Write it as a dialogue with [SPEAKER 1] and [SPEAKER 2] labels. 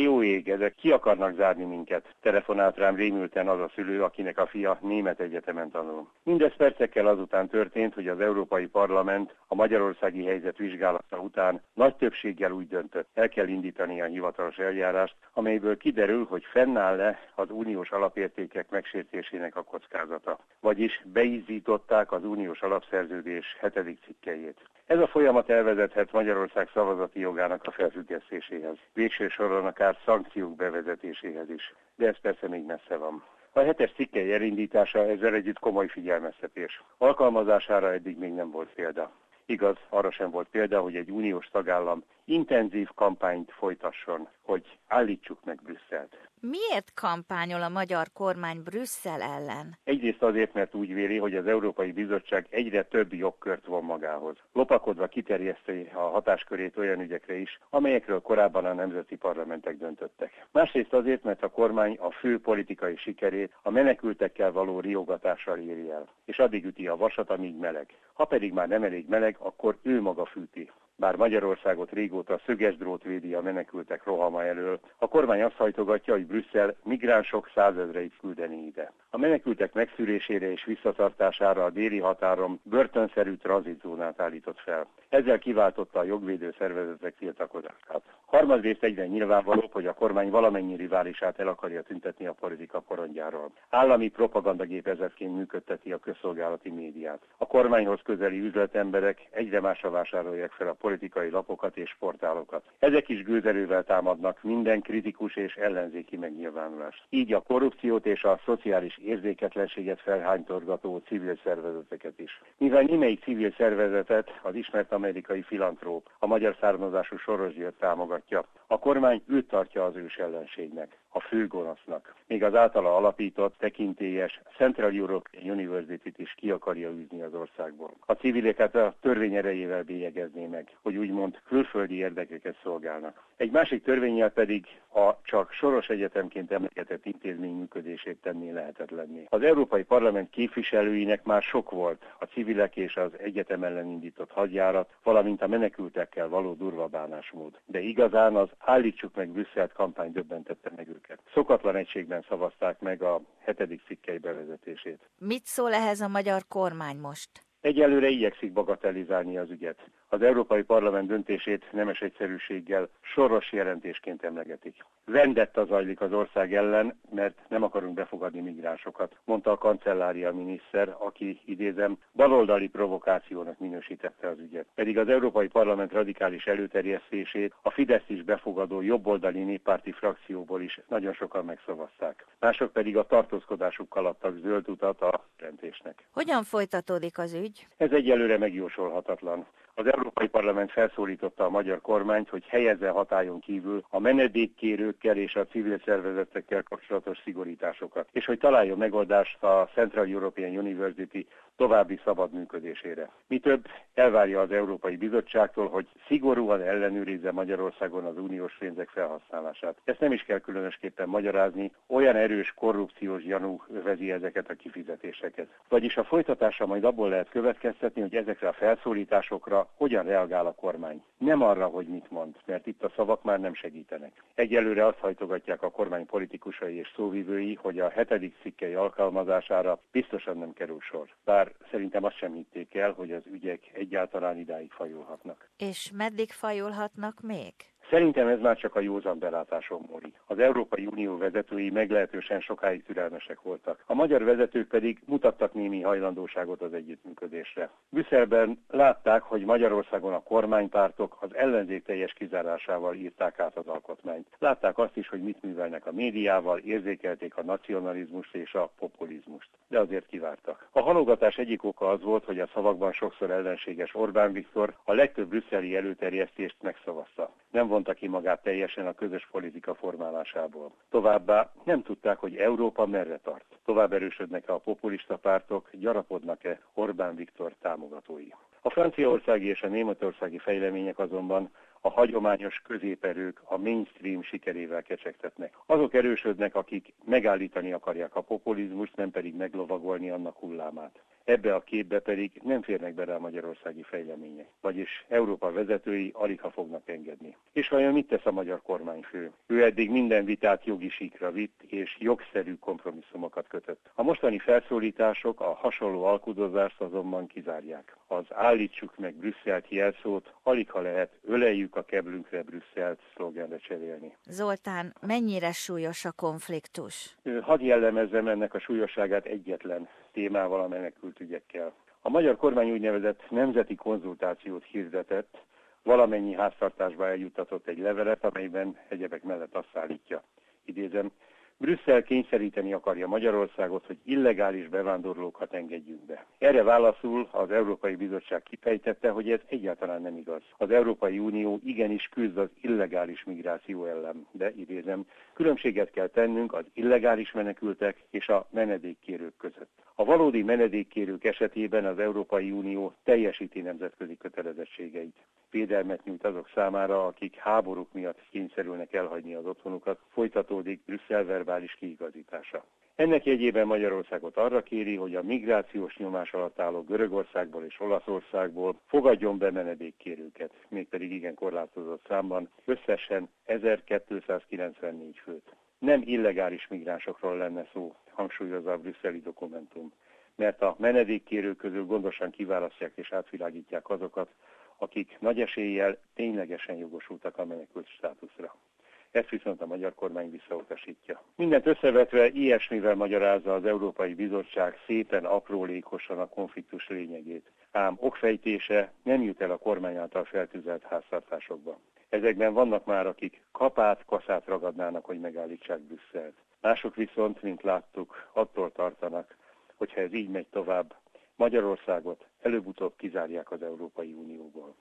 [SPEAKER 1] 业务 ég, ezek ki akarnak zárni minket, telefonált rám rémülten az a szülő, akinek a fia német egyetemen tanul. Mindez percekkel azután történt, hogy az Európai Parlament a magyarországi helyzet vizsgálata után nagy többséggel úgy döntött, el kell indítani a hivatalos eljárást, amelyből kiderül, hogy fennáll-e az uniós alapértékek megsértésének a kockázata. Vagyis beízították az uniós alapszerződés hetedik cikkejét. Ez a folyamat elvezethet Magyarország szavazati jogának a felfüggesztéséhez, végső soron akár szankciók bevezetéséhez is, de ez persze még messze van. A hetes cikkei elindítása ezzel együtt komoly figyelmeztetés. Alkalmazására eddig még nem volt példa. Igaz, arra sem volt példa, hogy egy uniós tagállam intenzív kampányt folytasson, hogy állítsuk meg Brüsszelt.
[SPEAKER 2] Miért kampányol a magyar kormány Brüsszel ellen?
[SPEAKER 1] Egyrészt azért, mert úgy véli, hogy az Európai Bizottság egyre több jogkört von magához. Lopakodva kiterjeszti a hatáskörét olyan ügyekre is, amelyekről korábban a nemzeti parlamentek döntöttek. Másrészt azért, mert a kormány a fő politikai sikerét a menekültekkel való riogatással éri el, és addig üti a vasat, amíg meleg. Ha pedig már nem elég meleg, akkor ő maga fűti bár Magyarországot régóta szöges drót védi a menekültek rohama elől, a kormány azt hajtogatja, hogy Brüsszel migránsok százezreit küldeni ide. A menekültek megszűrésére és visszatartására a déli határon börtönszerű tranzitzónát állított fel. Ezzel kiváltotta a jogvédő szervezetek tiltakozását. Harmadrészt egyre nyilvánvalóbb, hogy a kormány valamennyi riválisát el akarja tüntetni a politika porondjáról. Állami propagandagépezetként működteti a közszolgálati médiát. A kormányhoz közeli üzletemberek egyre másra vásárolják fel a politikai lapokat és portálokat. Ezek is gőzerővel támadnak minden kritikus és ellenzéki megnyilvánulást. Így a korrupciót és a szociális érzéketlenséget felhánytorgató civil szervezeteket is. Mivel némelyik civil szervezetet az ismert amerikai filantróp, a magyar származású Soros György támogatja, a kormány őt tartja az ős ellenségnek, a főgonosznak. Még az általa alapított, tekintélyes Central European University-t is ki akarja űzni az országból. A civileket a törvény erejével bélyegezné meg, hogy úgymond külföldi érdekeket szolgálnak. Egy másik törvényel pedig a csak Soros Egyetemként emlegetett intézmény működését tenné lehetetlenné. Az Európai Parlament képviselőinek már sok volt a civilek és az egyetem ellen indított hadjárat, valamint a menekültekkel való durva bánásmód. De igazán az Állítsuk meg Brüsszelt kampány döbbentette meg őket. Szokatlan egységben szavazták meg a hetedik cikkei bevezetését.
[SPEAKER 2] Mit szól ehhez a magyar kormány most?
[SPEAKER 1] Egyelőre igyekszik bagatelizálni az ügyet. Az Európai Parlament döntését nemes egyszerűséggel soros jelentésként emlegetik. Vendetta zajlik az ország ellen, mert nem akarunk befogadni migránsokat, mondta a kancellária miniszter, aki, idézem, baloldali provokációnak minősítette az ügyet. Pedig az Európai Parlament radikális előterjesztését a Fidesz is befogadó jobboldali néppárti frakcióból is nagyon sokan megszavazták. Mások pedig a tartózkodásukkal adtak zöld utat a rendésnek.
[SPEAKER 2] Hogyan folytatódik az ügy?
[SPEAKER 1] Ez egyelőre megjósolhatatlan. Az Európai Parlament felszólította a magyar kormányt, hogy helyezze hatályon kívül a menedékkérőkkel és a civil szervezetekkel kapcsolatos szigorításokat, és hogy találjon megoldást a Central European University további szabad működésére. Mi több, elvárja az Európai Bizottságtól, hogy szigorúan ellenőrizze Magyarországon az uniós pénzek felhasználását. Ezt nem is kell különösképpen magyarázni, olyan erős korrupciós gyanú övezi ezeket a kifizetéseket. Vagyis a folytatása majd abból lehet következtetni, hogy ezekre a felszólításokra hogyan reagál a kormány. Nem arra, hogy mit mond, mert itt a szavak már nem segítenek. Egyelőre azt hajtogatják a kormány politikusai és szóvivői, hogy a hetedik cikkei alkalmazására biztosan nem kerül sor. Bár szerintem azt sem hitték el, hogy az ügyek egyáltalán idáig fajulhatnak.
[SPEAKER 2] És meddig fajulhatnak még?
[SPEAKER 1] Szerintem ez már csak a józan belátásom múlik. Az Európai Unió vezetői meglehetősen sokáig türelmesek voltak. A magyar vezetők pedig mutattak némi hajlandóságot az együttműködésre. Brüsszelben látták, hogy Magyarországon a kormánypártok az ellenzék teljes kizárásával írták át az alkotmányt. Látták azt is, hogy mit művelnek a médiával, érzékelték a nacionalizmust és a populizmust. De azért kivártak. A halogatás egyik oka az volt, hogy a szavakban sokszor ellenséges Orbán Viktor a legtöbb brüsszeli előterjesztést megszavazta. Nem vonta ki magát teljesen a közös politika formálásából. Továbbá nem tudták, hogy Európa merre tart. Tovább erősödnek-e a populista pártok, gyarapodnak-e Orbán Viktor támogatói. A franciaországi és a németországi fejlemények azonban a hagyományos középerők a mainstream sikerével kecsegtetnek. Azok erősödnek, akik megállítani akarják a populizmust, nem pedig meglovagolni annak hullámát. Ebbe a képbe pedig nem férnek bele a magyarországi fejlemények, vagyis Európa vezetői alig ha fognak engedni. És vajon mit tesz a magyar kormányfő? Ő eddig minden vitát jogi síkra vitt, és jogszerű kompromisszumokat kötött. A mostani felszólítások a hasonló alkudozást azonban kizárják. Az állítsuk meg Brüsszelt jelszót, alig ha lehet, öleljük a keblünkre Brüsszelt szlogenre cserélni.
[SPEAKER 2] Zoltán, mennyire súlyos a konfliktus?
[SPEAKER 1] Hadd jellemezzem ennek a súlyosságát egyetlen témával, a menekültügyekkel. A magyar kormány úgynevezett nemzeti konzultációt hirdetett, valamennyi háztartásba eljuttatott egy levelet, amelyben egyebek mellett azt állítja. Idézem, Brüsszel kényszeríteni akarja Magyarországot, hogy illegális bevándorlókat engedjünk be. Erre válaszul az Európai Bizottság kifejtette, hogy ez egyáltalán nem igaz. Az Európai Unió igenis küzd az illegális migráció ellen, de idézem, különbséget kell tennünk az illegális menekültek és a menedékkérők között. A valódi menedékkérők esetében az Európai Unió teljesíti nemzetközi kötelezettségeit. Védelmet nyújt azok számára, akik háborúk miatt kényszerülnek elhagyni az otthonukat, folytatódik Brüsszel verbális kiigazítása. Ennek jegyében Magyarországot arra kéri, hogy a migrációs nyomás alatt álló Görögországból és Olaszországból fogadjon be menedékkérőket, mégpedig igen korlátozott számban, összesen 1294 főt. Nem illegális migránsokról lenne szó, hangsúlyozza a brüsszeli dokumentum, mert a menedékkérők közül gondosan kiválasztják és átvilágítják azokat, akik nagy eséllyel ténylegesen jogosultak a menekült státuszra. Ezt viszont a magyar kormány visszautasítja. Mindent összevetve ilyesmivel magyarázza az Európai Bizottság szépen aprólékosan a konfliktus lényegét. Ám okfejtése nem jut el a kormány által feltűzelt háztartásokba. Ezekben vannak már, akik kapát, kaszát ragadnának, hogy megállítsák Brüsszelt. Mások viszont, mint láttuk, attól tartanak, hogyha ez így megy tovább, Magyarországot előbb-utóbb kizárják az Európai Unióból.